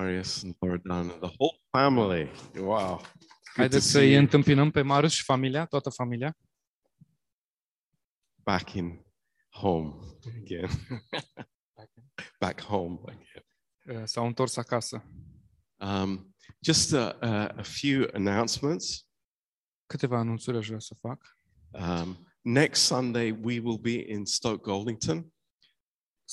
Marius and Loredan and the whole family. Wow. Good to Haideți see să-i you întâmpinăm pe Marius și familia, toată familia. back in home again. back home again. Uh, S-au întors acasă. Um, just a, a, a few announcements. Câteva anunțuri aș vrea să fac. Um, next Sunday, we will be in Stoke Goldington.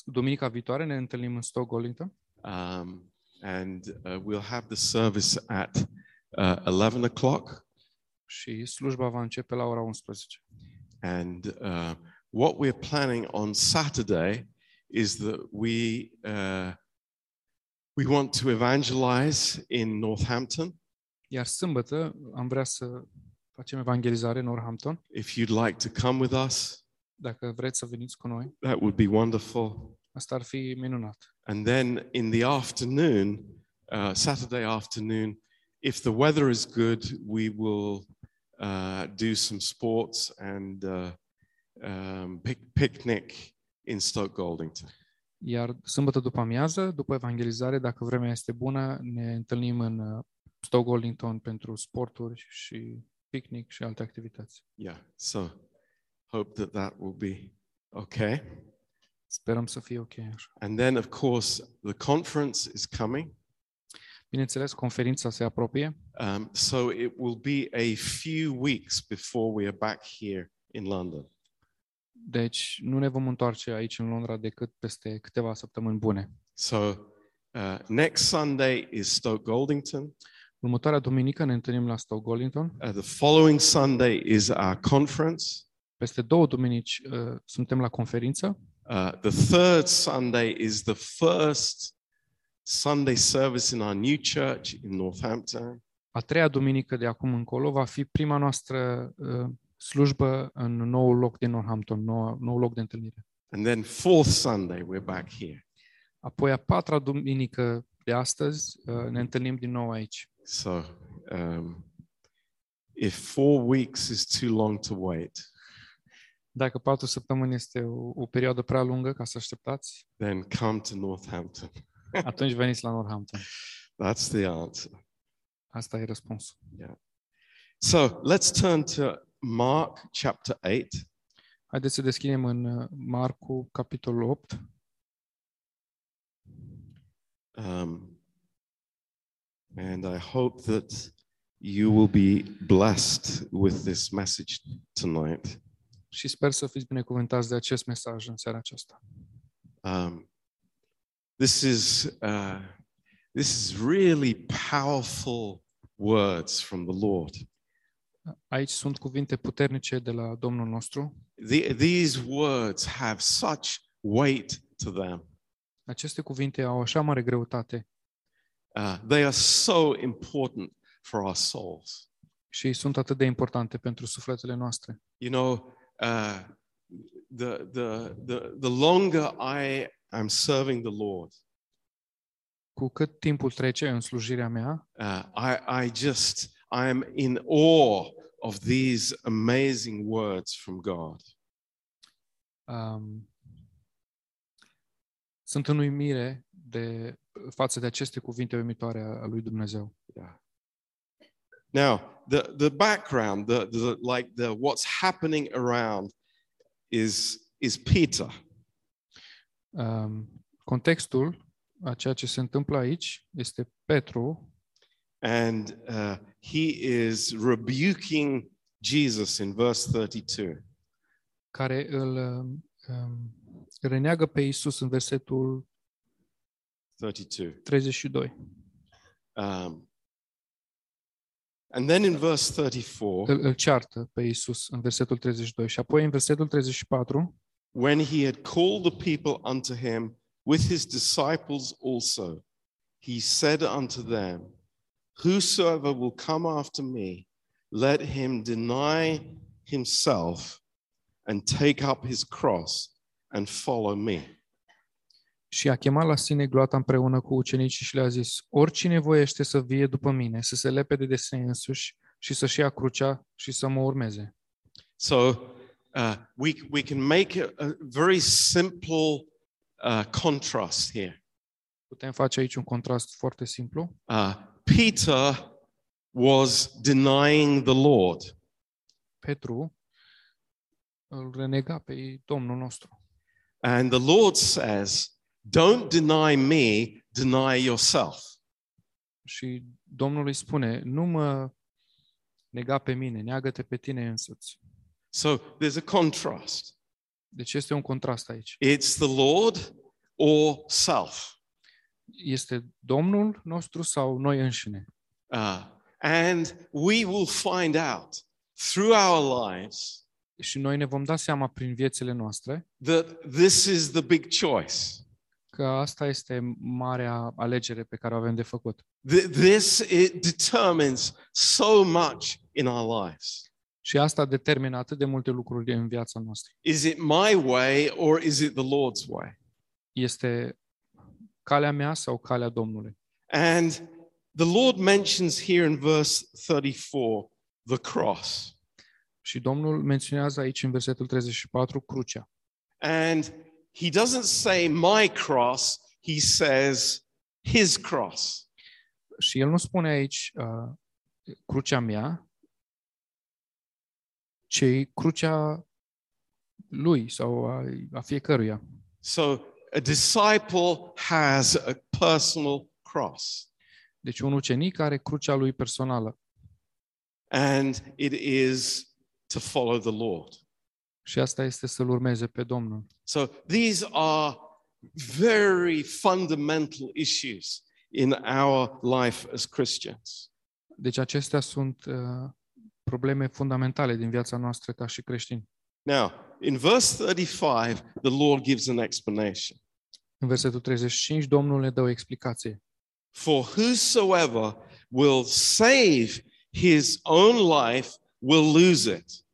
Duminica viitoare ne întâlnim în Stoke Goldington Um, and uh, we'll have the service at uh, 11 o'clock. și slujba va începe la ora 11. And uh, what we're planning on Saturday is that we uh, we want to evangelize in Northampton. Iar sâmbătă am vrea să facem evangelizare în Northampton. If you'd like to come with us, Dacă vreți să veniți cu noi, that would be wonderful. asta ar fi minunat. And then in the afternoon, uh, Saturday afternoon, if the weather is good, we will uh, do some sports and uh, um, pic- picnic in Stoke Goldington. Iar sâmbătă după amiază, după evangelizare, dacă vremea este bună, ne întâlnim în uh, Stoke Goldington pentru sporturi și picnic și alte activități. Yeah, so hope that that will be okay. Sperăm să fie ok așa. And then, of course, the conference is coming. Bineînțeles, conferința se apropie, Um, so it will be a few weeks before we are back here in London. deci nu ne vom întoarce aici în Londra decât peste câteva săptămâni bune. So uh, next Sunday is Stoke Goldington. Următoarea duminică ne întâlnim la Stoke Goldington. Uh, the following Sunday is our conference. Peste două duminici uh, suntem la conferință. Uh, the third Sunday is the first Sunday service in our new church in Northampton. A treia duminică de acum încolo va fi prima noastră uh, slujbă în noul loc din Northampton, nou, nou loc de întâlnire. And then fourth Sunday, we're back here. Apoi a patra duminică de astăzi uh, ne întâlnim din nou aici. So um, if four weeks is too long to wait, Dacă patru săptămâni este o, o perioadă prea lungă ca să așteptați, then come to Northampton. atunci veniți la Northampton. That's the answer. Asta e răspunsul. Yeah. So let's turn to Mark chapter 8. Haideți să deschidem în uh, Marcu, capitolul 8. Um, and I hope that you will be blessed with this message tonight. Și sper să fiți binecuvântați de acest mesaj în seara aceasta. Um, this is uh, this is really powerful words from the Lord. Aici sunt cuvinte puternice de la Domnul nostru. The, these words have such weight to them. Aceste cuvinte au așa mare greutate Uh, they are so important for our souls. și sunt atât de importante pentru sufletele noastre. You know, uh, the, the, the, the longer I am serving the Lord, Cu cât timpul trece în slujirea mea, uh, I, I just, I am in awe of these amazing words from God. um, sunt în uimire de față de aceste cuvinte uimitoare a lui Dumnezeu. Yeah. Now, the, the background, the, the like the what's happening around is is Peter. Um, contextul a ceea ce se întâmplă aici este Petru And uh, he is rebuking Jesus in verse 32. care îl um, um, reneagă pe Isus în versetul 32. 32. Um, and then in verse 34, Îl, îl ceartă pe Isus în versetul 32 și apoi în versetul 34 when he had called the people unto him with his disciples also, he said unto them, Whosoever will come after me, let him deny himself and take up his cross and follow me. Și a chemat la sine gloata împreună cu ucenicii și le-a zis, oricine voiește să vie după mine, să se lepede de sine însuși și să-și ia crucea și să mă urmeze. So uh, we, we can make a, a very simple uh, contrast here. Putem face aici un contrast foarte simplu. Uh, Peter was denying the Lord. Petru îl renega pe Domnul nostru. And the Lord says, Don't deny me, deny yourself. Și Domnul îi spune, nu mă nega pe mine, neagă-te pe tine însuți. So there's a contrast. Deci este un contrast aici. It's the Lord or self. Este Domnul nostru sau noi înșine? Uh, and we will find out through our lives Și noi ne vom da seama prin viețile noastre that this is the big choice. Că asta este marea alegere pe care o avem de făcut. Th- This it determines so much in our lives. Și asta determină atât de multe lucruri în viața noastră. Is it my way or is it the Lord's way? Este calea mea sau calea Domnului? And the Lord mentions here in verse 34 the cross. Și Domnul menționează aici în versetul 34 crucea. And he doesn't say my cross, he says his cross. Și el nu spune aici uh, crucea mea, ci crucea lui sau a, a fiecăruia. So a disciple has a personal cross, Deci un ucenic are crucea lui personală and it is to follow the Lord. Și asta este să-L urmeze pe Domnul. So these are very fundamental issues in our life as Christians. Deci acestea sunt uh, probleme fundamentale din viața noastră ca și creștini. Now, in verse 35, the Lord gives an explanation. În versetul 35, Domnul ne dă o explicație. For whosoever will save his own life will lose it.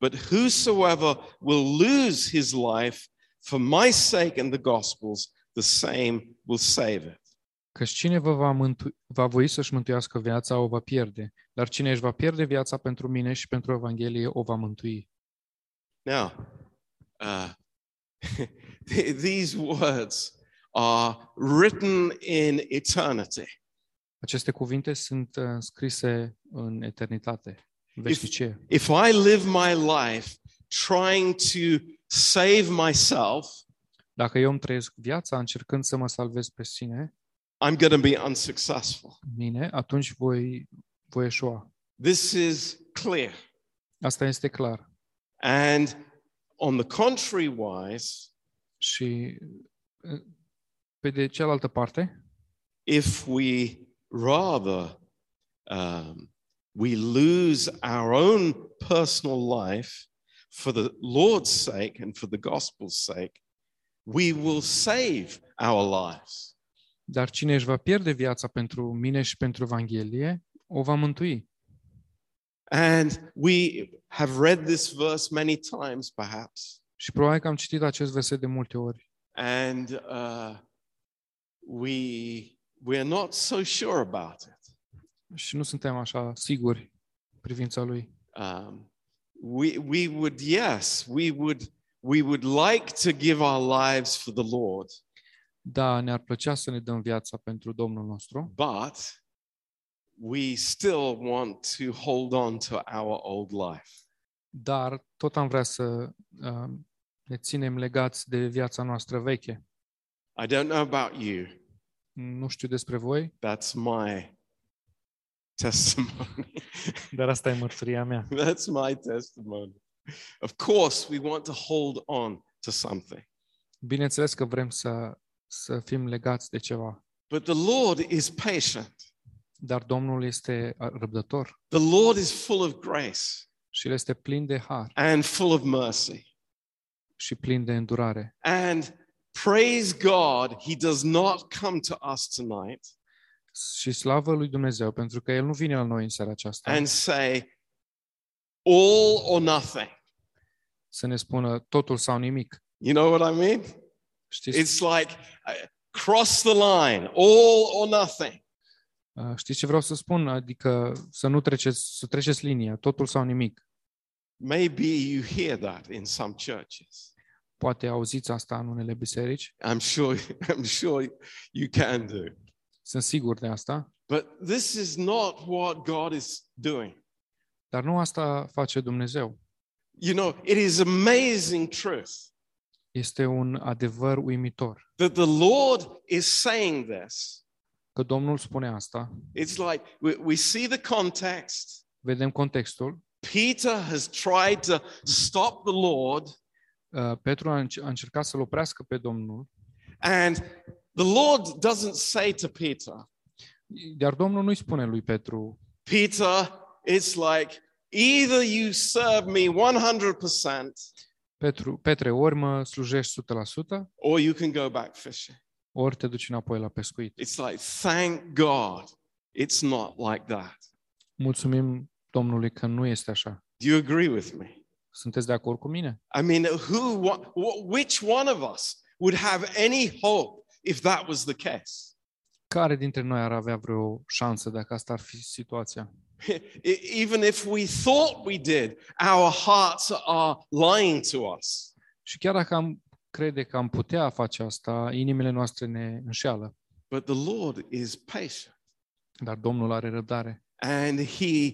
But whosoever will lose his life for my sake and the gospel's, the same will save it. Căci cine vă va, mântu- va voi să-și mântuiască viața, o va pierde. Dar cine își va pierde viața pentru mine și pentru Evanghelie, o va mântui. Now, uh, these words are written in eternity. Aceste cuvinte sunt uh, scrise în eternitate, veșnicie. If I live my life trying to save myself, Dacă eu îmi trăiesc viața încercând să mă salvez pe sine, I'm going to be unsuccessful. mine, atunci voi, voi eșua. This is clear. Asta este clar. And on the contrary wise, Și uh, pe de cealaltă parte, if we rather um, we lose our own personal life for the Lord's sake and for the gospel's sake, we will save our lives. dar cine își va pierde viața pentru mine și pentru Evanghelie, o va mântui. And we have read this verse many times, perhaps, Și probabil că am citit acest verset de multe ori. and uh, we we are not so sure about it. Și nu suntem așa siguri în privința lui. Um, we we would yes, we would we would like to give our lives for the Lord, Da, ne-ar plăcea să ne dăm viața pentru Domnul nostru, but we still want to hold on to our old life. dar tot am vrea să uh, ne ținem legați de viața noastră veche. I don't know about you. Nu știu despre voi, That's my testimony. dar asta e mărturia mea. That's my testimony. Of course, we want to hold on to something. Bineînțeles că vrem să, să fim legați de ceva, But the Lord is patient. dar Domnul este răbdător The Lord is full of grace și El este plin de har and full of mercy. și plin de îndurare. And praise God, He does not come to us tonight Și slavă lui Dumnezeu, pentru că El nu vine la noi în seara aceasta and say, all or nothing. să ne spună totul sau nimic. You know what I mean? Știți, It's like uh, cross the line, all or nothing. uh, știți ce vreau să spun? Adică să nu treceți, să treceți linia, totul sau nimic. Maybe you hear that in some churches. Poate auziți asta în unele biserici. I'm sure, I'm sure you can do. Sunt sigur de asta. But this is not what God is doing. Dar nu asta face Dumnezeu. You know, it is amazing truth Este un adevăr uimitor. that the Lord is saying this. Că Domnul spune asta. It's like we, we see the context. Vedem contextul. Peter has tried to stop the Lord, Uh, Petru a, înc- a încercat să-l oprească pe Domnul, and the Lord doesn't say to Peter, dar Domnul nu-i spune lui Petru, Peter, it's like either you serve me 100% Petru, Petre, ori mă slujești 100%, or you can go back fishing. ori te duci înapoi la pescuit. It's like, thank God it's not like that. Mulțumim Domnului că nu este așa. Do you agree with me? Sunteți de acord cu mine? I mean, who, what, what, which one of us would have any hope if that was the case? Care dintre noi ar avea vreo șansă dacă asta ar fi situația? E- Even if we thought we did, our hearts are lying to us. Și chiar dacă am crede că am putea face asta, inimile noastre ne înșeală. But the Lord is patient. Dar Domnul are răbdare. And He,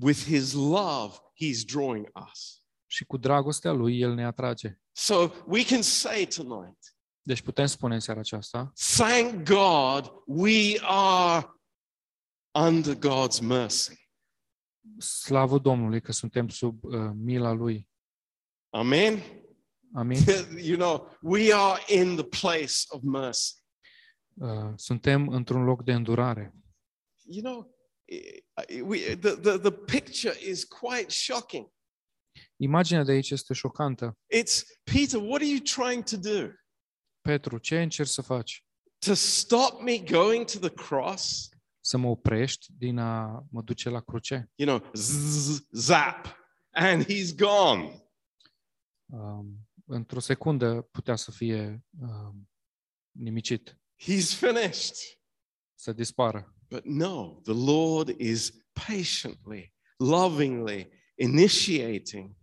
with His love, He's drawing us. Și cu dragostea Lui, El ne atrage. So we can say tonight, Deci putem spune în seara aceasta, thank God we are under God's mercy. slavă Domnului că suntem sub uh, mila Lui. Amen. Amin? you know, we are in the place of mercy. Uh, suntem într-un loc de îndurare. You know, i- i- we, the, the, the picture is quite shocking. Imaginea de aici este șocantă. It's Peter, what are you trying to do? Petru, ce încerci să faci? To stop me going to the cross? Să mă oprești din a mă duce la cruce? You know, zap, and he's gone. Um, într-o secundă putea să fie um, nimicit, He's finished. să dispară. But no, the Lord is patiently, lovingly initiating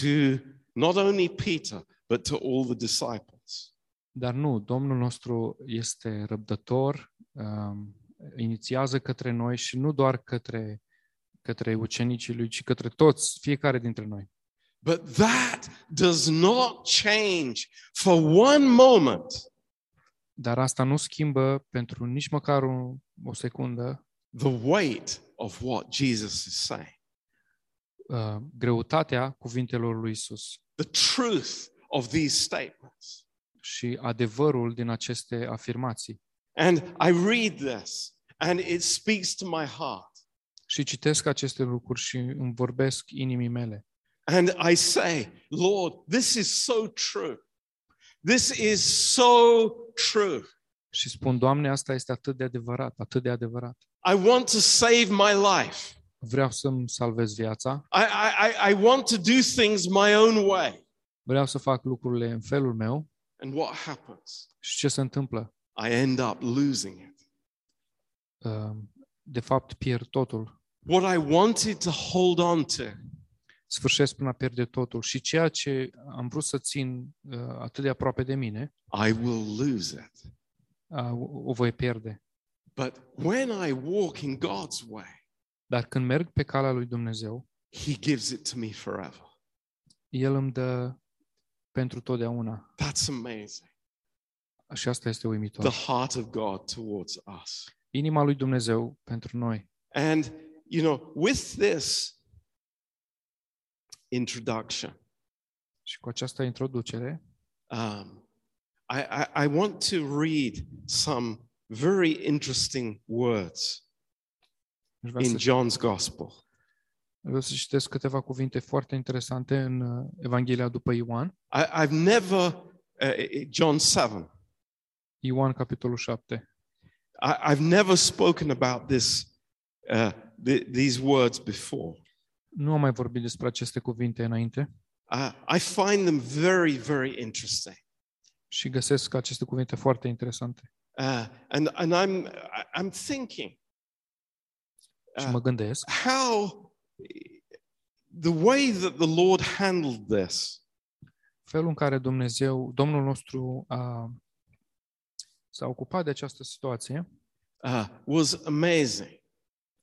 to not only Peter, but to all the disciples. Dar nu, Domnul nostru este răbdător, um, inițiază către noi și nu doar către, către ucenicii lui, ci către toți, fiecare dintre noi. But that does not change for one moment Dar asta nu schimbă pentru nici măcar o, o secundă the weight of what Jesus is saying, uh, greutatea cuvintelor lui Isus the truth of these statements. Și adevărul din aceste afirmații. And I read this and it speaks to my heart. Și citesc aceste lucruri și îmi vorbesc inimii mele. And I say, Lord, this is so true. This is so true. Și spun, Doamne, asta este atât de adevărat, atât de adevărat. I want to save my life. Vreau să-mi salvez viața, I, I, I- I want to do things my own way. vreau să fac lucrurile în felul meu And what happens? și ce se întâmplă? I end up losing it. Uh, De fapt, pierd totul. What I wanted to hold on to, Sfârșesc până a pierde totul. Și ceea ce am vrut să țin uh, atât de aproape de mine, I will lose it. uh, o voi pierde. But when I walk in God's way, Dar când merg pe calea lui Dumnezeu, He gives it to me forever. El îmi dă pentru totdeauna. That's amazing. Și asta este uimitor. The heart of God towards us. Inima lui Dumnezeu pentru noi. And, you know, with this introduction, Și cu această introducere, um, I, I, I want to read some very interesting words in John's Gospel. Vreau să citesc câteva cuvinte foarte interesante în uh, Evanghelia după Ioan. I, I've never, uh, John 7, Ioan, capitolul 7. I, I've never spoken about this, uh, th- these words before. Nu am mai vorbit despre aceste cuvinte înainte Uh, I find them very, very interesting. și găsesc aceste cuvinte foarte interesante. Uh, and, and I'm, I'm thinking, Și Uh, mă gândesc how the way that the Lord handled this, felul în care Dumnezeu, Domnul nostru a, s-a ocupat de această situație uh, was amazing.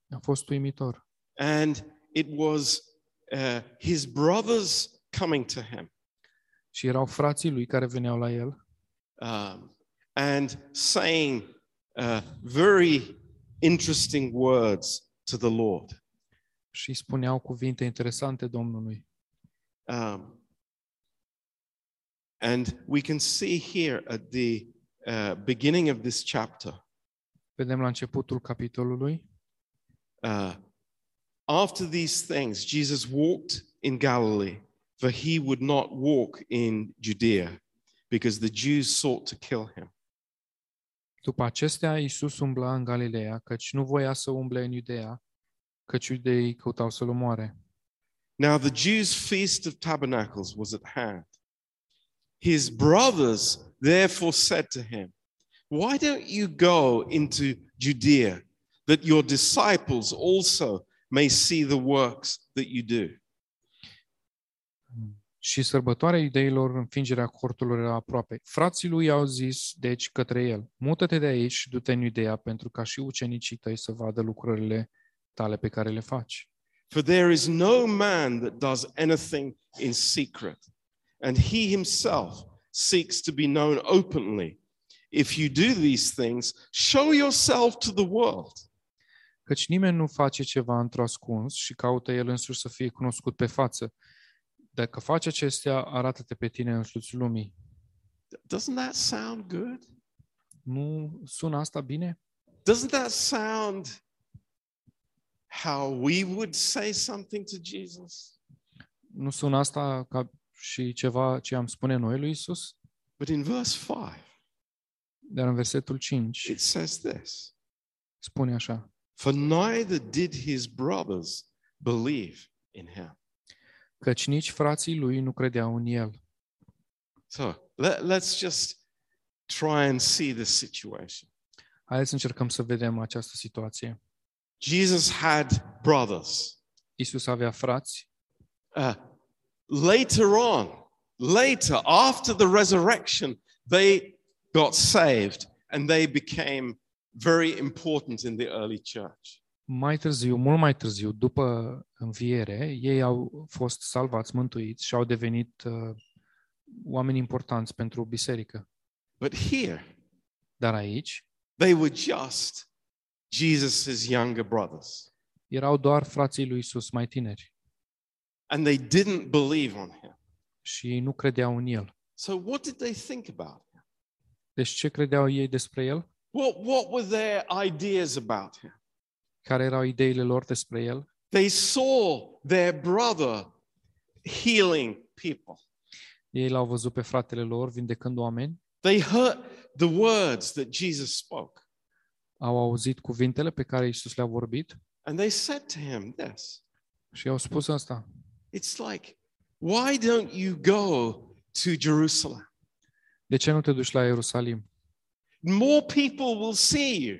a fost uimitor. And it was uh, his brothers coming to him Și erau frații lui care veneau la el um, and saying uh, very interesting words to the Lord. Și îi spuneau cuvinte interesante Domnului. Um, and we can see here at the uh, beginning of this chapter, Vedem la începutul capitolului, uh, after these things, Jesus walked in Galilee, for he would not walk in Judea, because the Jews sought to kill him. După acestea, Iisus umbla în Galileea, căci nu voia să umble în Iudea, căci iudeii căutau să-l omoare. Now the Jews' feast of tabernacles was at hand. His brothers therefore said to him, Why don't you go into Judea, that your disciples also may see the works that you do? Și sărbătoarea iudeilor, înfingerea corturilor era aproape. Frații lui au zis, deci, către el, mută-te de aici și du-te în Iudea, pentru ca și ucenicii tăi să vadă lucrurile tale pe care le faci. For there is no man that does anything in secret, and he himself seeks to be known openly. If you do these things, show yourself to the world. Căci nimeni nu face ceva într-o ascuns și caută el însuși să fie cunoscut pe față. Dacă faci acestea, arată-te pe tine însuți lumii. Doesn't that sound good? Nu sună asta bine? Doesn't that sound how we would say something to Jesus? Nu sună asta ca și ceva ce am spune noi lui Isus? But in verse 5, Dar în versetul 5 it says this spune așa. For neither did his brothers believe in him. Căci nici frații lui nu credeau în el. So let, let's just try and see this situation. Haideți să încercăm să vedem această situație. Jesus had brothers. Isus avea frați. Uh, later on, later, after the resurrection, they got saved and they became very important in the early church. Mai târziu, mult mai târziu, după înviere, ei au fost salvați, mântuiți și au devenit uh, oameni importanți pentru biserică. But here, Dar aici they were just Jesus' younger brothers. erau doar frații lui Isus mai tineri And they didn't believe on him. și ei nu credeau în el. So, what did they think about him? Deci ce credeau ei despre el? What, what were their ideas about him? Care erau ideile lor despre el? They saw their brother healing people. Ei l-au văzut pe fratele lor vindecând oameni, They heard the words that Jesus spoke. Au auzit cuvintele pe care Isus le-a vorbit And they said to him this și au spus asta. It's like, why don't you go to Jerusalem? De ce nu te duci la Ierusalim? More people will see you.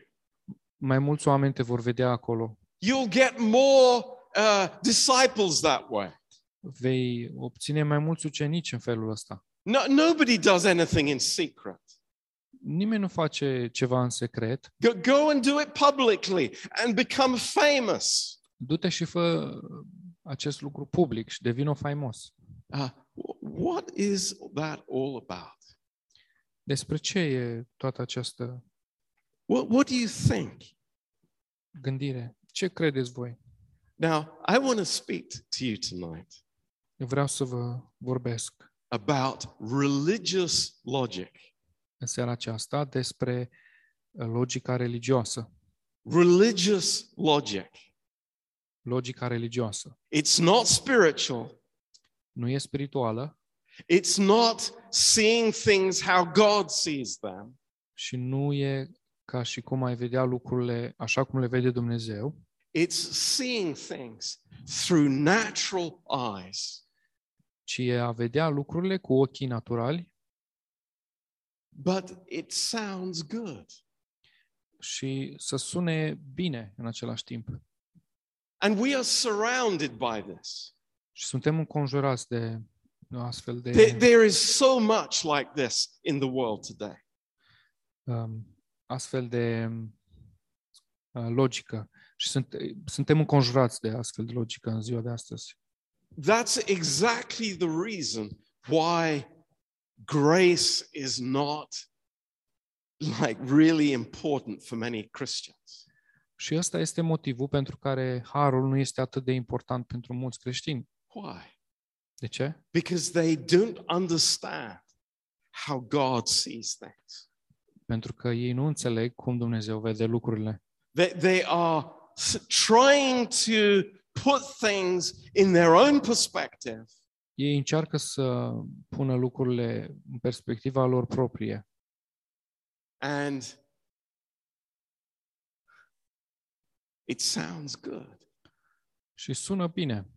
Mai mulți oameni te vor vedea acolo. You'll get more uh, disciples that way. Vei obține mai mulți ucenici în felul ăsta. No, nobody does anything in secret. Nimeni nu face ceva în secret. Go, go and do it publicly and become famous. Du-te și fă acest lucru public și devină faimos. Uh, wh- what is that all about? Despre ce e toată această What, what do you think? gândire? Ce credeți voi? Now, I want to speak to you tonight Eu vreau să vă vorbesc about religious logic. În seara aceasta despre uh, logica religioasă. Religious logic. Logica religioasă. It's not spiritual. Nu e spirituală It's not seeing things how God sees them. și nu e ca și cum ai vedea lucrurile așa cum le vede Dumnezeu, It's seeing things through natural eyes. ci e a vedea lucrurile cu ochii naturali But it sounds good. și să sune bine în același timp. And we are surrounded by this. Și suntem înconjurați de o astfel de There, there is so much like this in the world today. um, astfel de uh, logică și sunt, suntem înconjurați de astfel de logică în ziua de astăzi. That's exactly the reason why grace is not like really important for many Christians. Și ăsta este motivul pentru care harul nu este atât de important pentru mulți creștini. Why? De ce? Because they don't understand how God sees things. Pentru că ei nu înțeleg cum Dumnezeu vede lucrurile. They, they are s- trying to put things in their own perspective Ei încearcă să pună lucrurile în perspectiva lor proprie and it sounds good. și sună bine,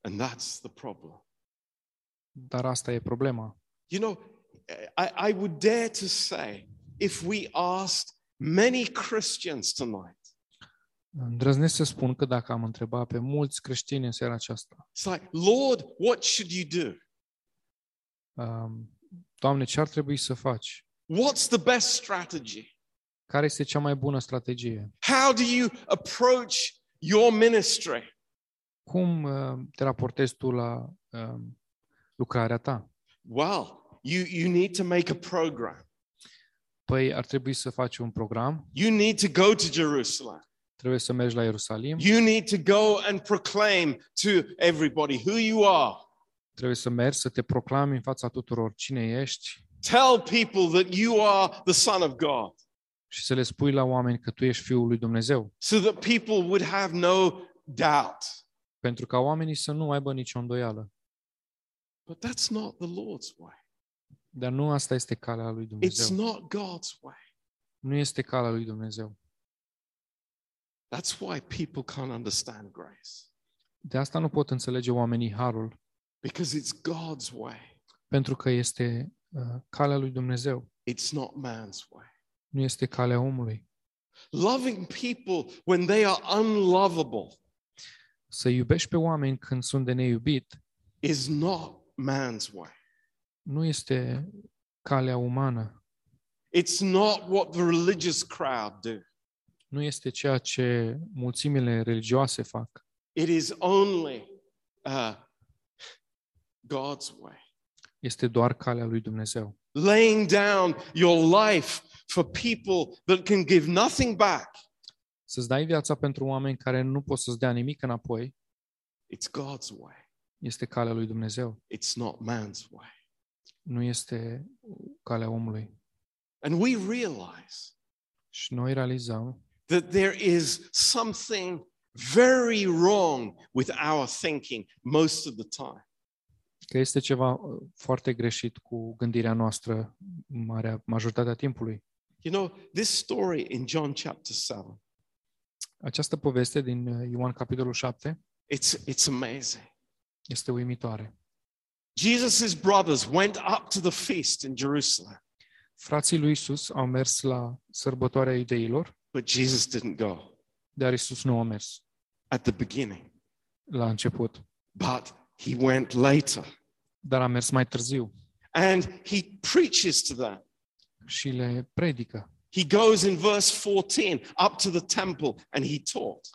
And that's the problem. dar asta e problema. You know, I, I would dare to say if we asked many Christians tonight, Îndrăznesc să spun că dacă am întrebat pe mulți creștini în seara aceasta, it's like, Lord, what should you do? um, Doamne, ce ar trebui să faci? What's the best strategy? Care este cea mai bună strategie? How do you approach your ministry? Cum uh, te raportezi tu la um, lucrarea ta? Well, you, you need to make a program. Păi ar trebui să faci un program, You need to go to Jerusalem. Trebuie să mergi la Ierusalim, You need to go and proclaim to everybody who you are. trebuie să mergi să te proclami în fața tuturor cine ești Tell people that you are the Son of God și să le spui la oameni că tu ești Fiul lui Dumnezeu, so that people would have no doubt. pentru ca oamenii să nu aibă nicio îndoială. But that's not the Lord's way. Dar nu asta este calea lui It's Dumnezeu. not God's way. Nu este calea lui Dumnezeu. That's why people can't understand grace De asta nu pot înțelege oamenii harul, because it's God's way. pentru că este uh, calea lui Dumnezeu, It's not man's way. nu este calea omului. Loving people when they are unlovable Să iubești pe oameni când sunt de neiubit is not man's way. nu este calea umană, It's not what the religious crowd do. Nu este ceea ce mulțimile religioase fac. It is only uh, God's way. Este doar calea lui Dumnezeu. Laying down your life for people that can give nothing back. Să-ți dai viața pentru oameni care nu pot să-ți dea nimic înapoi, It's God's way. este calea lui Dumnezeu, It's not man's way. nu este calea omului. And we realize Și noi realizăm that there is something very wrong with our thinking most of the time. că este ceva uh, foarte greșit cu gândirea noastră marea, majoritatea timpului. You know, this story in John chapter 7, Această poveste din uh, Ioan capitolul 7 it's, it's amazing. este uimitoare. Jesus' brothers went up to the feast in Jerusalem, Frații lui Isus au mers la sărbătoarea iudeilor, but Jesus didn't go dar Isus nu a mers at the beginning, la început, but he went later. dar a mers mai târziu And he preaches to them. și le predică. He goes in verse 14 up to the temple and he taught.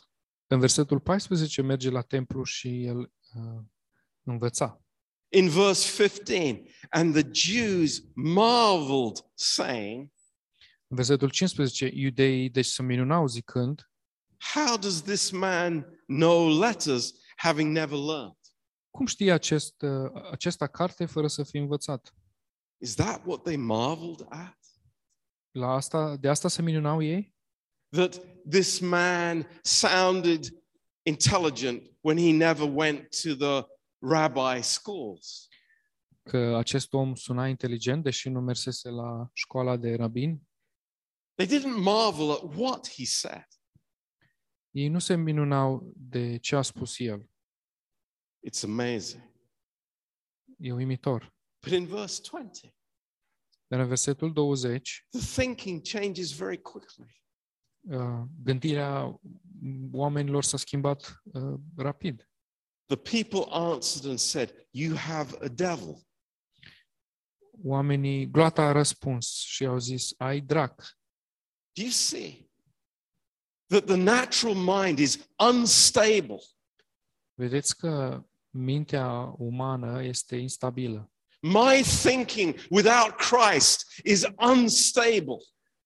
În versetul 14 merge la templu și el uh, învăța. In verse 15, and the Jews marveled, saying, În versetul 15, iudeii deci se minunau zicând, How does this man know letters, having never learned? cum știe acest, uh, acesta carte fără să fie învățat? Is that what they marveled at? La asta, de asta se minunau ei? That this man sounded intelligent when he never went to the rabbi schools. Că acest om suna inteligent, deși nu mersese la școala de rabin? They didn't marvel at what he said. Ei nu se minunau de ce a spus el. It's amazing. E uimitor. But in verse 20, Dar în versetul 20, the thinking changes very quickly. uh, gândirea oamenilor s-a schimbat uh, rapid. The people answered and said, You have a devil. oamenii, gloata a răspuns și au zis, ai drac. Do you see that the natural mind is unstable? Vedeți că mintea umană este instabilă. My thinking without Christ is unstable.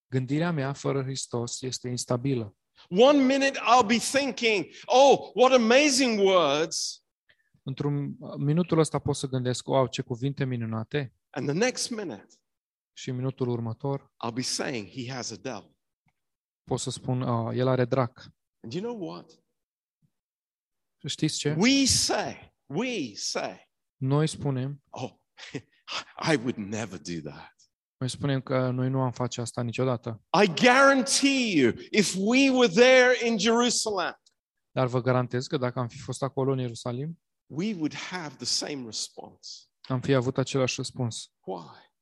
Gândirea mea fără Hristos este instabilă. One minute I'll be thinking, oh, what amazing words. Într-un minutul ăsta pot să gândesc, wow, ce cuvinte minunate, And the next minute și în minutul următor I'll be saying he has a devil. Pot să spun, "Ah, el are drac. And you know what? Și știți ce? We say, we say, Noi spunem, oh, I would never do that. noi spunem că noi nu am face asta niciodată. I guarantee you, if we were there in Jerusalem, Dar vă garantez că dacă am fi fost acolo în Ierusalim, we would have the same response. am fi avut același răspuns. Why?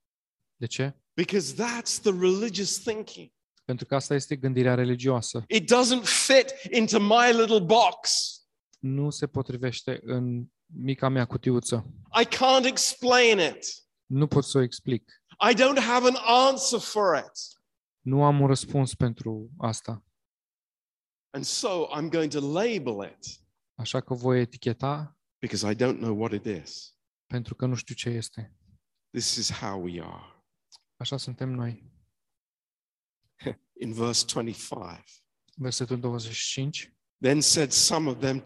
De ce? Because that's the religious thinking. Pentru că asta este gândirea religioasă. It doesn't fit into my little box. Nu se potrivește în mica mea cutiuță. I can't explain it. Nu pot să o explic. I don't have an answer for it. Nu am un răspuns pentru asta. And so I'm going to label it Așa că voi eticheta because I don't know what it is. pentru că nu știu ce este. This is how we are. Așa suntem noi. In verse 25, Versetul 25. then said some of them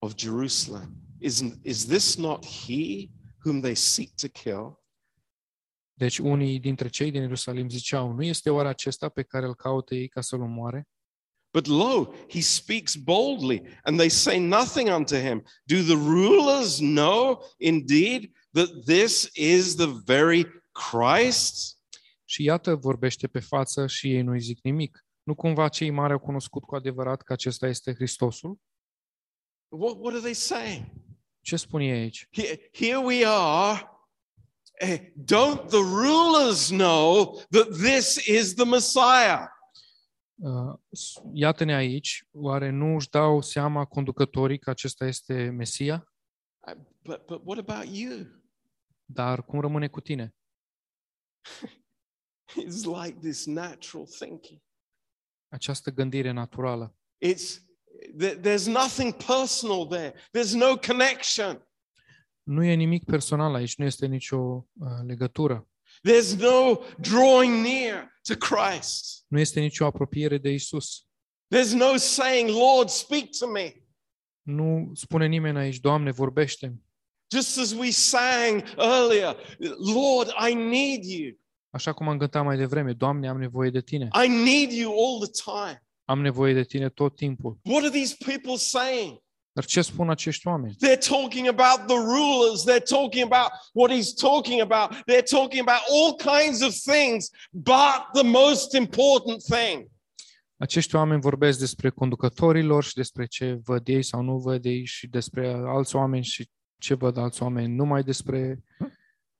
of Jerusalem, Isn't, is this not he whom they seek to kill? Deci unii dintre cei din Ierusalim ziceau, nu este oare acesta pe care îl caută ei ca să-l omoare? But lo, he speaks boldly, and they say nothing unto him. Do the rulers know indeed that this is the very Christ? Și iată vorbește pe față și ei nu-i zic nimic. Nu cumva cei mari au cunoscut cu adevărat că acesta este Hristosul? What, what are they saying? Ce spune ei aici? Here, here we are. Eh, don't the rulers know that this is the Messiah? Uh, Iată-ne aici, oare nu își dau seama conducătorii că acesta este Mesia? Uh, But, but what about you? Dar cum rămâne cu tine? It's like this natural thinking. Această gândire naturală. It's there- there's nothing personal there. There's no connection. Nu e nimic personal aici, nu este nicio uh, legătură. There's no drawing near to Christ. Nu este nicio apropiere de Isus. There's no saying, Lord, speak to me. Nu spune nimeni aici, Doamne, vorbește Just as we sang earlier, Lord, I need you. Așa cum am cântat mai devreme, Doamne, am nevoie de Tine. I need you all the time. Am nevoie de Tine tot timpul. What are these people saying? Dar ce spun acești oameni? They're talking about the rulers. They're talking about what he's talking about. They're talking about all kinds of things, but the most important thing Acești oameni vorbesc despre conducătorilor și despre ce văd ei sau nu văd ei și despre alți oameni și ce văd alți oameni, numai despre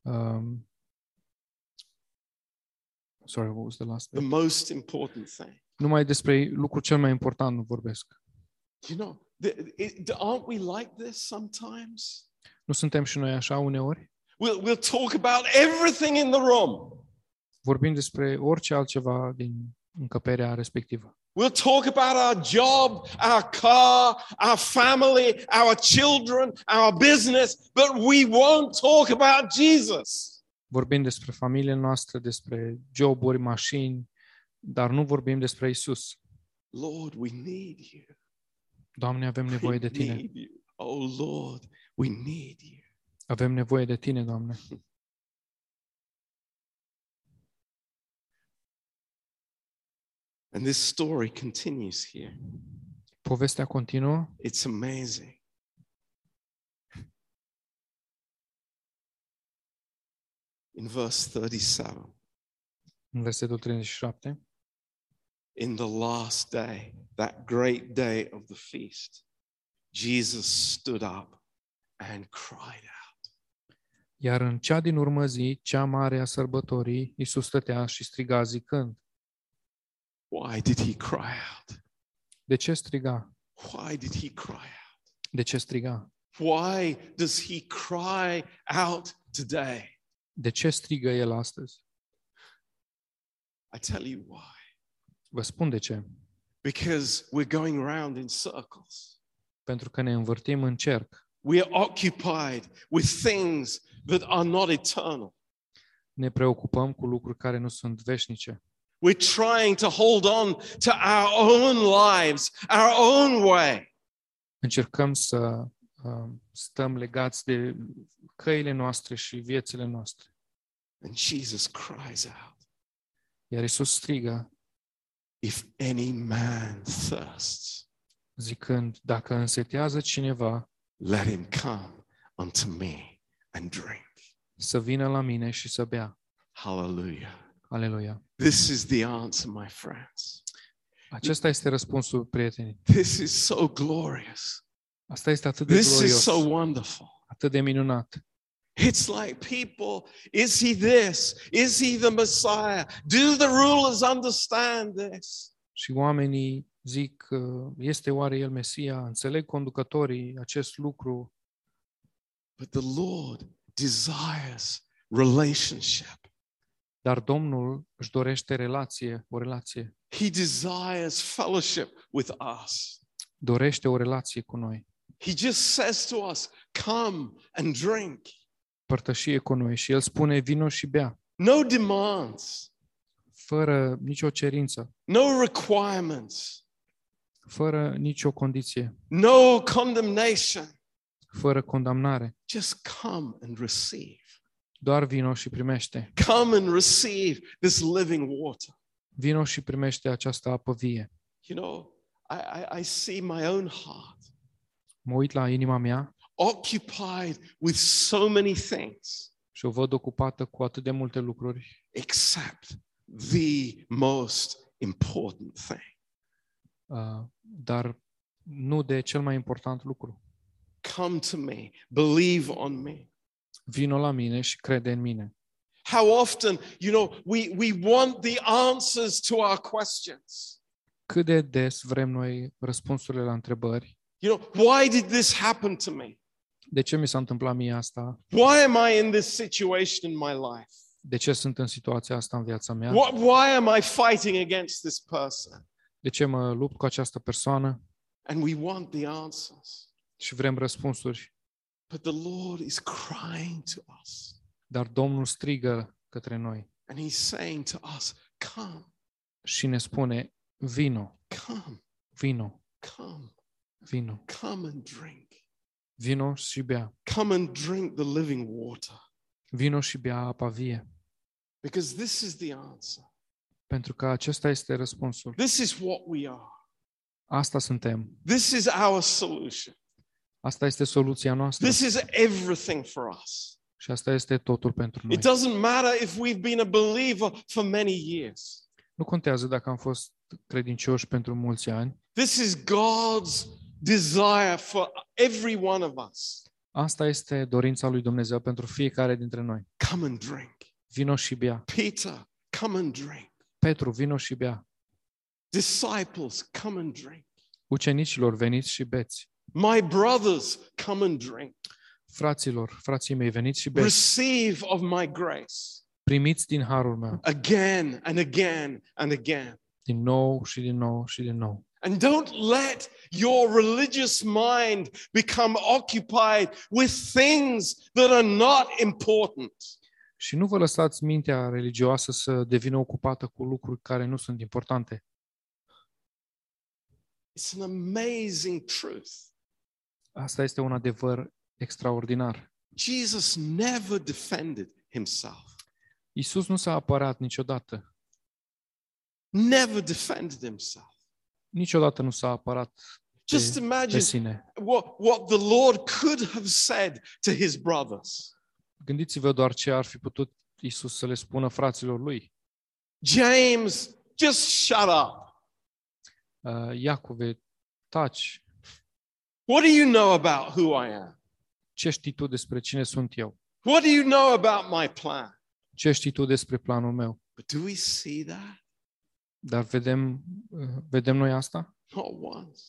um, sorry, what was the last the most important thing. Numai despre lucrul cel mai important nu vorbesc. You know, th- it- aren't we like this sometimes? Nu suntem și noi așa uneori? We'll, we'll talk about everything in the room. Vorbim despre orice altceva din încăperea respectivă. We'll talk about our job, our car, our family, our children, our business, but we won't talk about Jesus. Vorbim despre familiile noastre, despre joburi, mașini, dar nu vorbim despre Isus. Lord, we need you. Doamne, avem nevoie de We Tine. need you. Oh Lord, we need you. Avem nevoie de Tine, Doamne. And this story continues here. Povestea continuă. It's amazing. In verse 37, În versetul 37. in the last day, that great day of the feast, Jesus stood up and cried out. Iar în cea din urmă zi, cea mare a sărbătorii, Iisus stătea și striga zicând. Why did he cry out? De ce striga? Why did he cry out? De ce striga? Why does he cry out today? De ce strigă el astăzi? I tell you why. Vă spun de ce. Because we're going round in circles. Pentru că ne învârtim în cerc. We are occupied with things that are not eternal. Ne preocupăm cu lucruri care nu sunt veșnice. We're trying to hold on to our own lives, our own way. Încercăm să uh, stăm legați de căile noastre și viețile noastre. And Jesus cries out, Iar Isus strigă, If any man thirsts, zicând, dacă însetează cineva, let him come unto me and drink. să vină la mine și să bea. Hallelujah. Aleluia. This is the answer, my friends. Acesta este răspunsul, prieteni. This is so glorious. Asta este atât de This is glorios, so wonderful. atât de minunat. It's like people, is he this? Is he the Messiah? Do the rulers understand this? Și oamenii zic, uh, este oare el Mesia? Înțeleg conducătorii acest lucru? But the Lord desires relationship. Dar Domnul își dorește relație, o relație. He desires fellowship with us. Dorește o relație cu noi. He just says to us, Come and drink. Părtășie cu noi. Și El spune, vino și bea. No demands, Fără nicio cerință, no requirements, fără nicio condiție, no condemnation. fără condamnare. Just come and receive. Doar vino și primește. Come and receive this living water. Vino și primește această apă vie. You know, I, I, I see my own heart Mă uit la inima mea occupied with so many things și o văd ocupată cu atât de multe lucruri, except the most important thing. uh, dar nu de cel mai important lucru. Come to me, believe on me. Vino la mine și crede în mine. How often, you know, we, we want the answers to our questions. Cât de des vrem noi răspunsurile la întrebări? You know, why did this happen to me? De ce mi s-a întâmplat mie asta? Why am I in this situation in my life? De ce sunt în situația asta în viața mea? What, why am I fighting against this person? De ce mă lupt cu această persoană? And we want the answers. Și vrem răspunsuri. But the Lord is crying to us. Dar Domnul strigă către noi And He's saying to us, Come, și ne spune, vino, come, vino, come, vino, come and drink. vino și bea. Come and drink the living water. Vino și bea apa vie. Because this is the answer. Pentru că acesta este răspunsul. This is what we are. Asta suntem. This is our solution. Asta este soluția noastră. This is everything for us. Și asta este totul pentru noi. It doesn't matter if we've been a believer for many years. Nu contează dacă am fost credincioși pentru mulți ani. This is God's desire for every one of us. Asta este dorința lui Dumnezeu pentru fiecare dintre noi. Come and drink. Vino și bea. Peter, come and drink. Petru, vino și bea. Disciples, come and drink. Ucenicilor, veniți și beți. My brothers, come and drink. Fraților, frații mei, veniți și beți. Receive of my grace Primiți din harul meu. again and again and again. Din nou și din nou și din nou. And don't let your religious mind become occupied with things that are not important. Și nu vă lăsați mintea religioasă să devină ocupată cu lucruri care nu sunt importante. It's an amazing truth. Asta este un adevăr extraordinar. Jesus never defended himself, Isus nu s-a apărat niciodată. never defended himself. Niciodată nu s-a apărat Just pe imagine sine. what, what the Lord could have said to his brothers. Gândiți-vă doar ce ar fi putut Isus să le spună fraților lui. James, just shut up. Uh, Iacove, taci, What do you know about who I am? ce știi tu despre cine sunt eu? What do you know about my plan? Ce știi tu despre planul meu? But do we see that? Dar vedem, uh, vedem noi asta? Not once.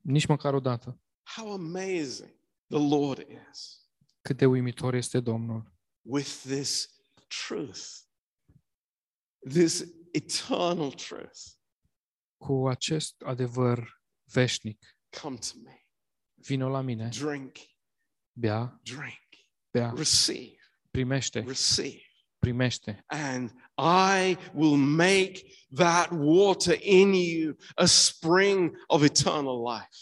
Nici măcar o dată. How amazing the Lord is Cât de uimitor este Domnul with this truth, this eternal truth, cu acest adevăr veșnic. come to me. Vino la mine, Drink, bea, drink, bea, receive, primește, receive. Primește. And I will make that water in you a spring of eternal life.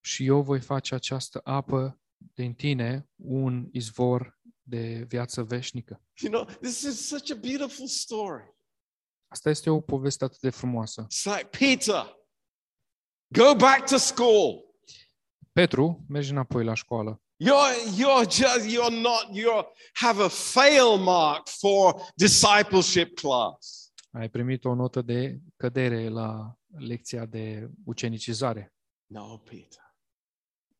Și eu voi face această apă din tine un izvor de viață veșnică. You know, this is such a beautiful story. Asta este o poveste atât de frumoasă. It's like, Peter, go back to school. Petru, mergi înapoi la școală. You're, you're just, you're not, you have a fail mark for discipleship class. Ai primit o notă de cădere la lecția de ucenicizare. No, Peter,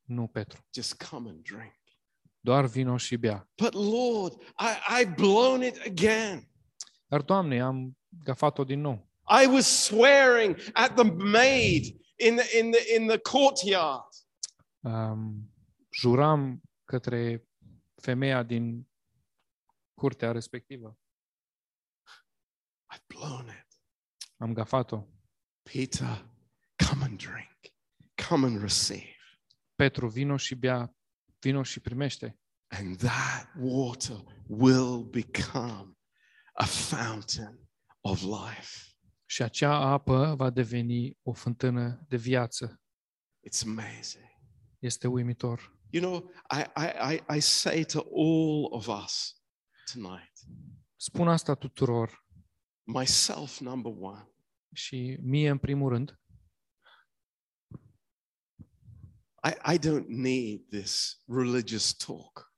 Nu, Petru. just come and drink. Doar vino și bea. But Lord, I, I've blown it again. Dar, Doamne, am gafat-o din nou. I was swearing at the maid in the, in the, in the courtyard. Um, juram către femeia din curtea respectivă. I've blown it. Am gafat-o. Peter, come and drink. Come and receive. Petru, vino și bea, vino și primește. And that water will become a fountain of life. Și acea apă va deveni o fântână de viață. It's amazing. Este uimitor. You know, I, I, I, I say to all of us tonight, Spun asta tuturor. myself number one, și mie în primul rând, I, I don't need this religious talk.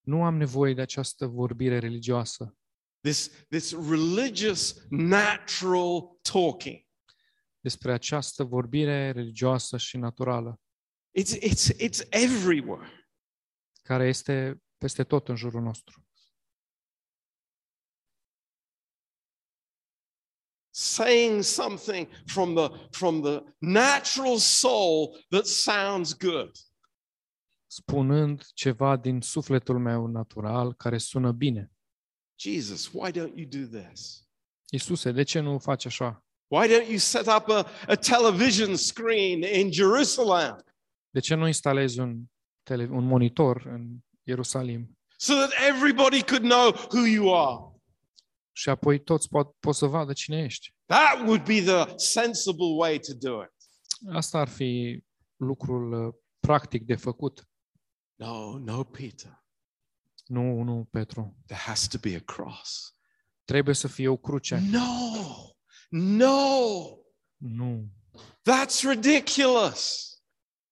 nu am nevoie de această vorbire religioasă, This, this religious, natural talking. despre această vorbire religioasă și naturală, It's, it's, it's everywhere. care este peste tot în jurul nostru. Saying something from the, from the natural soul that sounds good. Spunând ceva din sufletul meu natural care sună bine. Jesus, why don't you do this? Iisuse, de ce nu faci așa? Why don't you set up a, a television screen in Jerusalem De ce nu instalezi un, tele, un monitor în Ierusalim so that everybody could know who you are? și apoi toți pot, pot să vadă cine ești? That would be the sensible way to do it. Asta ar fi lucrul uh, practic de făcut. No, no, Peter. Nu, nu, Petru. There has to be a cross. Trebuie să fie o cruce. No, no, Nu. that's ridiculous.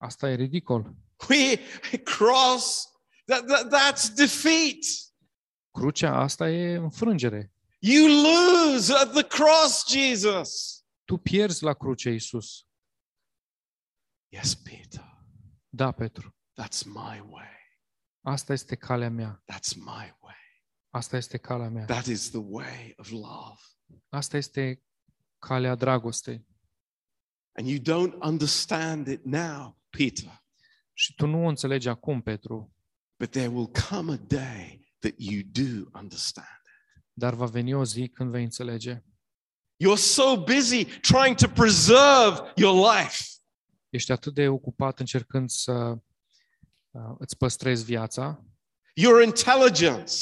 Asta e ridicol. We cross, that, that, that's defeat. Crucea asta e înfrângere. You lose at the cross, Jesus. Tu pierzi la cruce, Iisus. Yes, Peter, Da, Petru. that's my way. Asta este calea mea. That's my way. Asta este calea mea. That is the way of love. Asta este calea dragostei. And you don't understand it now, Peter, Și tu nu o înțelegi acum, Petru, but there will come a day that you do understand. dar va veni o zi când vei înțelege. You're so busy trying to preserve your life. Ești atât de ocupat încercând să uh, îți păstrezi viața, Your intelligence,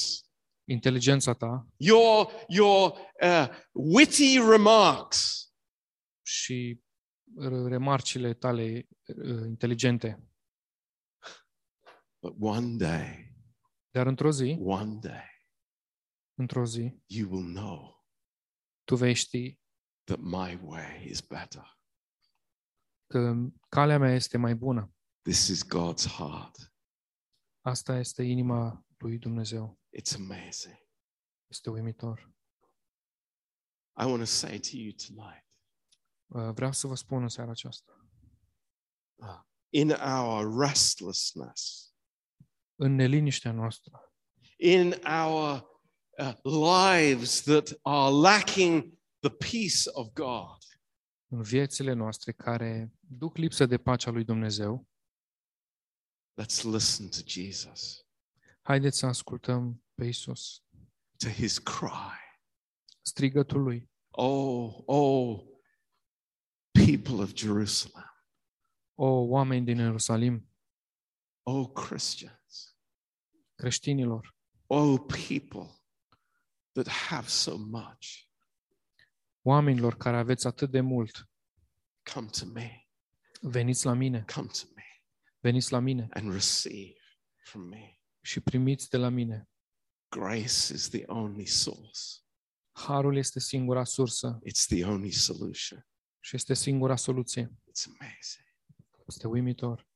inteligența ta your, your uh, witty remarks, și r- remarcile tale uh, inteligente. but one day, Dar într-o zi, one day, într-o zi, you will know tu vei ști that my way is better. că calea mea este mai bună. This is God's heart. Asta este inima lui Dumnezeu. It's amazing. Este uimitor. I want to say to you tonight Uh, Vreau să vă spun în seara aceasta. in our restlessness, În neliniștea noastră, in our uh, lives that are lacking the peace of God, în viețile noastre care duc lipsă de pacea lui Dumnezeu, let's listen to Jesus. haideți să ascultăm pe Isus. to his cry. strigătul lui. Oh, oh, people of Jerusalem. O, oameni din Ierusalim, Oh, Christians. creștinilor, Oh, people that have so much. oamenilor care aveți atât de mult, Come to me. veniți la mine, Come to me veniți la mine and receive from me. și primiți de la mine. Grace is the only source, Harul este singura sursă it's the only solution. Și este singura soluție. It's amazing. Este uimitor.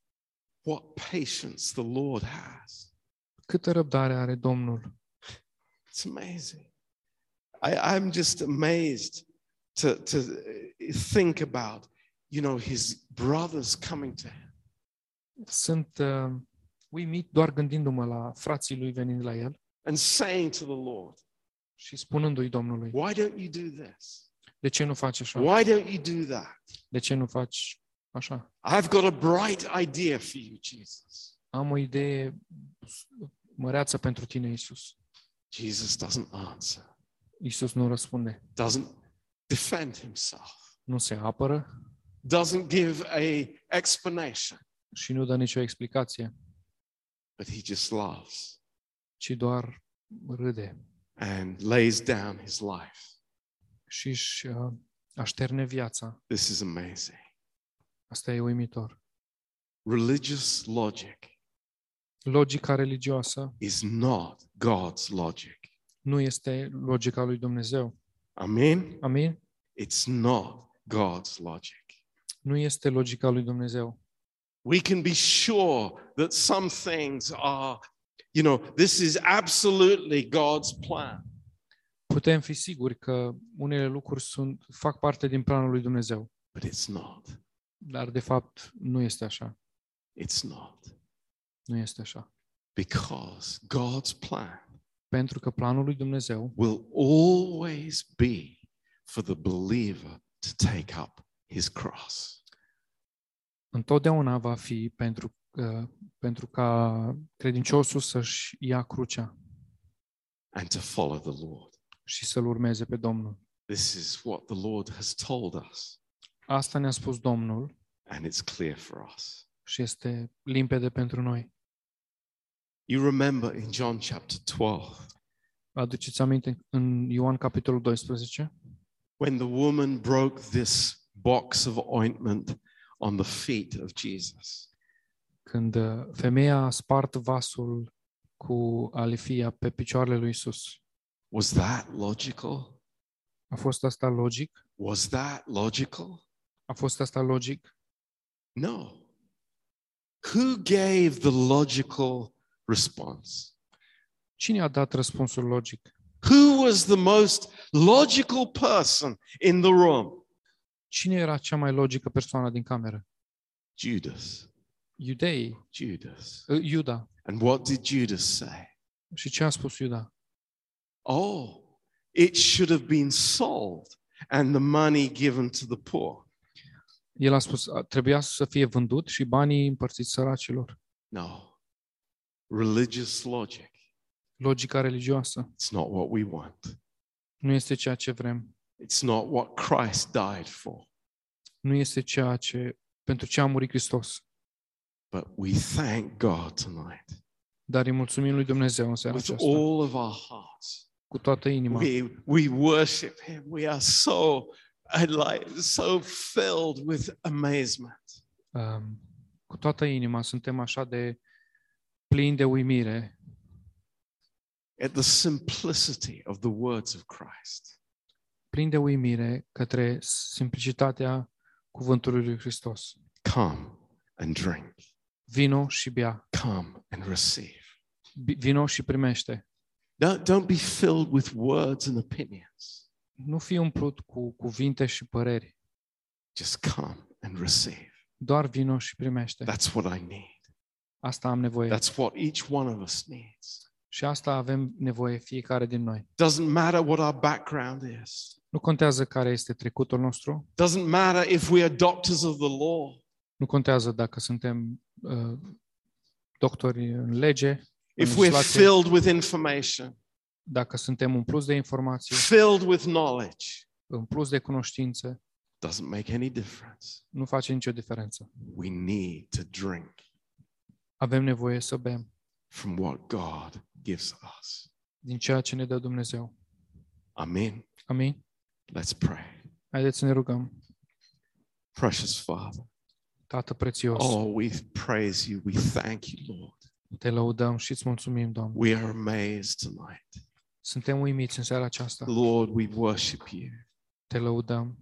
What patience the Lord has. Câtă răbdare are Domnul. It's amazing. I, I'm just amazed to, to think about, you know, his brothers coming to him. Sunt uh, uimit doar gândindu-mă la frații lui venind la el and saying to the Lord, și spunându-i Domnului, Why don't you do this? De ce nu faci așa? Why don't you do that? De ce nu faci așa? I've got a bright idea for you, Jesus. Am o idee măreață pentru tine, Isus. Jesus doesn't answer, Isus nu răspunde, doesn't defend himself, nu se apără doesn't give a explanation, și nu dă nicio explicație, but he just laughs ci doar râde and lays down his life. Și își uh, așterne viața. This is amazing. Asta e uimitor. Religious logic Logica religioasă is not God's logic. nu este logica lui Dumnezeu. Amen? Amin? It's not God's logic. Nu este logica lui Dumnezeu. we can be sure that some things are, you know, this is absolutely God's plan. Putem fi siguri că unele lucruri sunt, fac parte din planul lui Dumnezeu, But it's not. dar de fapt nu este așa. It's not. Nu este așa. Because God's plan Pentru că planul lui Dumnezeu will always be for the believer to take up his cross. întotdeauna va fi pentru, uh, pentru ca credinciosul să-și ia crucea and to follow the Lord. Și să-L urmeze pe Domnul. This is what the Lord has told us, Asta ne-a spus Domnul and it's clear for us. și este limpede pentru noi. You remember in John chapter 12, Aduceți aminte în Ioan capitolul 12, when the woman broke this box of ointment on the feet of Jesus. când uh, femeia a spart vasul cu alifia pe picioarele lui Isus. Was that logical? A fost asta logic? Was that logical? A fost asta logic? No. Who gave the logical response? Cine a dat răspunsul logic? Who was the most logical person in the room? Cine era cea mai logică persoană din cameră? Judas. Iudeii, Judas. uh, Iuda. And what did Judas say? Și ce a spus Iuda? Oh, it should have been sold and the money given to the poor. El a spus, "A- trebuia să fie vândut și banii împărțiți săracilor. No. Religious logic. Logica religioasă It's not what we want. nu este ceea ce vrem. It's not what Christ died for. Nu este ceea ce, pentru ce a murit Hristos. But we thank God tonight Dar îi mulțumim lui Dumnezeu în seara with aceasta, all of our hearts. Cu toată inima. We, we worship Him. We are so, I like, so filled with amazement. Um, cu toată inima suntem așa de plini de uimire at the simplicity of the words of Christ. plin de uimire către simplicitatea cuvântului lui Hristos. Come and drink. Vino și bea. Come and receive. Bi- Vino și primește. Don't, don't be filled with words and opinions. Nu fi umplut cu cuvinte și păreri. Just come and receive. Doar vino și primește. That's what I need. Asta am nevoie. That's what each one of us needs. Și asta avem nevoie fiecare din noi. Doesn't matter what our background is. Nu contează care este trecutul nostru. Doesn't matter if we are doctors of the law. Nu contează dacă suntem uh, doctori în lege, în If we're legislație, filled with information. Dacă suntem în plus de informații, filled with knowledge, în plus de cunoștințe, doesn't make any difference. nu face nicio diferență. We need to drink Avem nevoie să bem from what God gives us. din ceea ce ne dă Dumnezeu. Amen. Amin? Let's pray. Haideți să ne rugăm. Precious Father. Tată prețios, Oh, we praise you. We thank you, Lord. Te lăudăm și îți mulțumim, Doamne. We are amazed tonight. Suntem uimiți în seara aceasta. Lord, we worship you. Te lăudăm.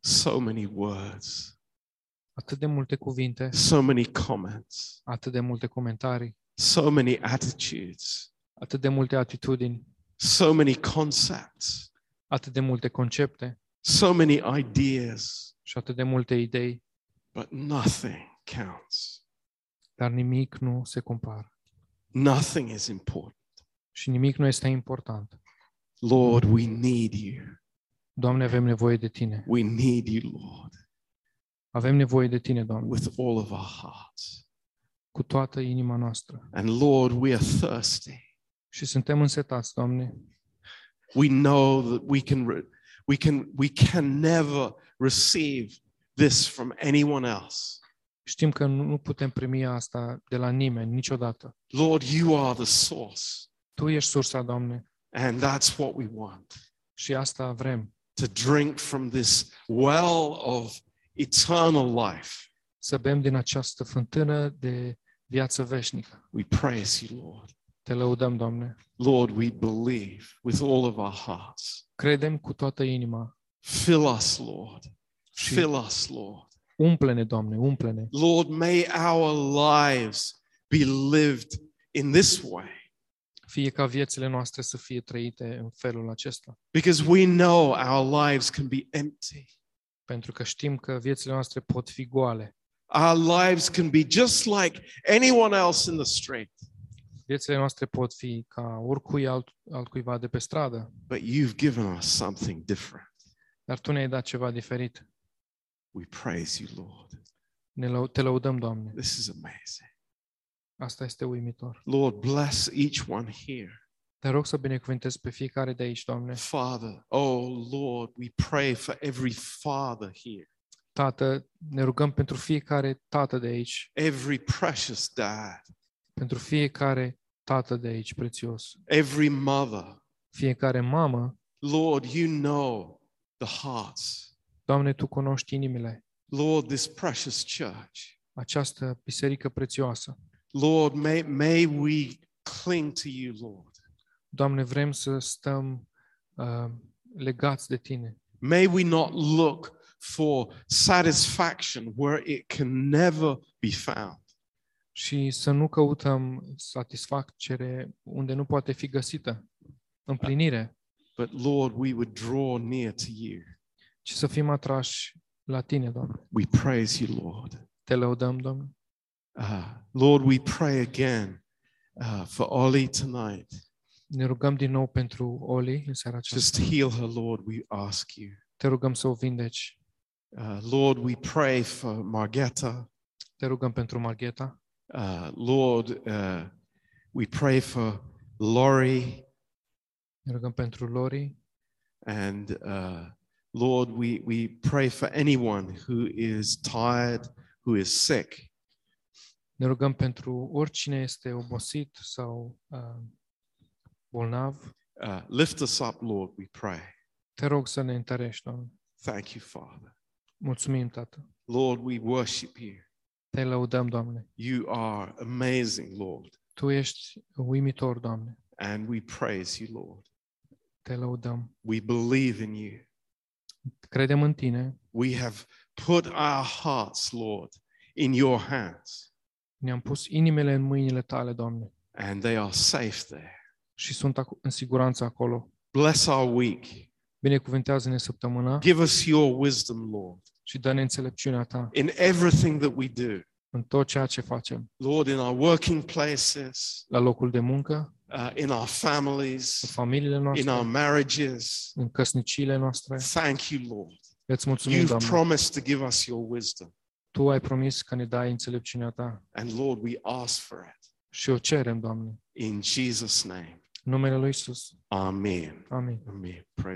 So many words, Atât de multe cuvinte, so many comments, atât de multe comentarii, so many attitudes, atât de multe atitudini, so many concepts, atât de multe concepte so many ideas, și atât de multe idei, but nothing counts. dar nimic nu se compară. Nothing is important. Și nimic nu este important. Lord, we need you. Doamne, avem nevoie de Tine. We need you, Lord, Avem nevoie de Tine, Doamne, with all of our hearts. cu toată inima noastră. And Lord, we are thirsty. Și suntem însetați, Doamne. We know that we can re- we can we can never receive this from anyone else. Știm că nu nu putem primi asta de la nimeni, niciodată. Lord, you are the source, Tu ești sursa, Doamne, and that's what we want. și asta vrem. To drink from this well of eternal life. Să bem din această fântână de viață veșnică. We praise you, Lord. Te lăudăm, Doamne. Lord, we believe with all of our hearts. Credem cu toată inima. Fill us, Lord. Și Fill us, Lord. Umple-ne, Doamne, umple-ne. Lord, may our lives be lived in this way Fie ca viețile noastre să fie trăite în felul acesta. because we know our lives can be empty. Pentru că știm că viețile noastre pot fi goale. Our lives can be just like anyone else in the street, Viețile noastre pot fi ca oricui alt, altcuiva de pe stradă. but you've given us something different. Dar Tu ne-ai dat ceva diferit. We praise you, Lord. Ne lau- te lăudăm, Doamne. This is amazing. Asta este uimitor. Lord, bless each one here. Te rog să binecuvântezi pe fiecare de aici, Doamne. Father, oh Lord, we pray for every father here, Tată, ne rugăm pentru fiecare tată de aici, every precious dad, pentru fiecare tată de aici prețios, every mother. fiecare mamă. Lord, you know the hearts. Doamne, Tu cunoști inimile, Lord, this precious church. această biserică prețioasă. Lord, may, may we cling to you, Lord. Doamne, vrem să stăm uh, legați de Tine. May we not look for satisfaction where it can never be found. și să nu căutăm satisfacere unde nu poate fi găsită, împlinire, But Lord, we would draw near to you. Ci să fim atrași la Tine, Doamne. We praise you, Lord. Te lăudăm, Doamne. Uh, Lord, we pray again uh, for Ollie tonight. Ne rugăm din nou pentru Oli în seara Just heal her, Lord, we ask you. Te rugăm să o vindeci. Uh, Lord, we pray for Margetta. Te rugăm pentru Margheta. Uh, Lord, uh, we pray for Laurie. Ne rugăm pentru Lori. And uh, Lord, we, we pray for anyone who is tired, who is sick. Ne rugăm pentru oricine este obosit sau uh, bolnav. Uh, lift us up, Lord, we pray. Te rog să ne întărești, Doamne. Thank you, Father. Mulțumim, Tată. Lord, we worship you. Te lăudăm, Doamne. You are amazing, Lord. Tu ești uimitor, Doamne. And we praise you, Lord. Te lăudăm. We believe in you. Credem în Tine. We have put our hearts, Lord, in your hands, Ne-am pus inimile în mâinile Tale, Doamne. and they are safe there. Și sunt aco- în siguranță acolo. Bless our week. Binecuvântează-ne săptămâna Give us your wisdom, Lord, și dă-ne înțelepciunea Ta in everything that we do. în tot ceea ce facem. Lord, in our working places, La locul de muncă, uh, in our în families, familiile in our marriages. în căsniciile noastre. Thank you, Lord. Îți mulțumim, You've Doamne. promised to give us your wisdom. Tu ai promis că ne dai înțelepciunea Ta And Lord, we ask for it. Și o cerem, Doamne, In Jesus' name. în numele Lui Isus. Amen. Amen. Praise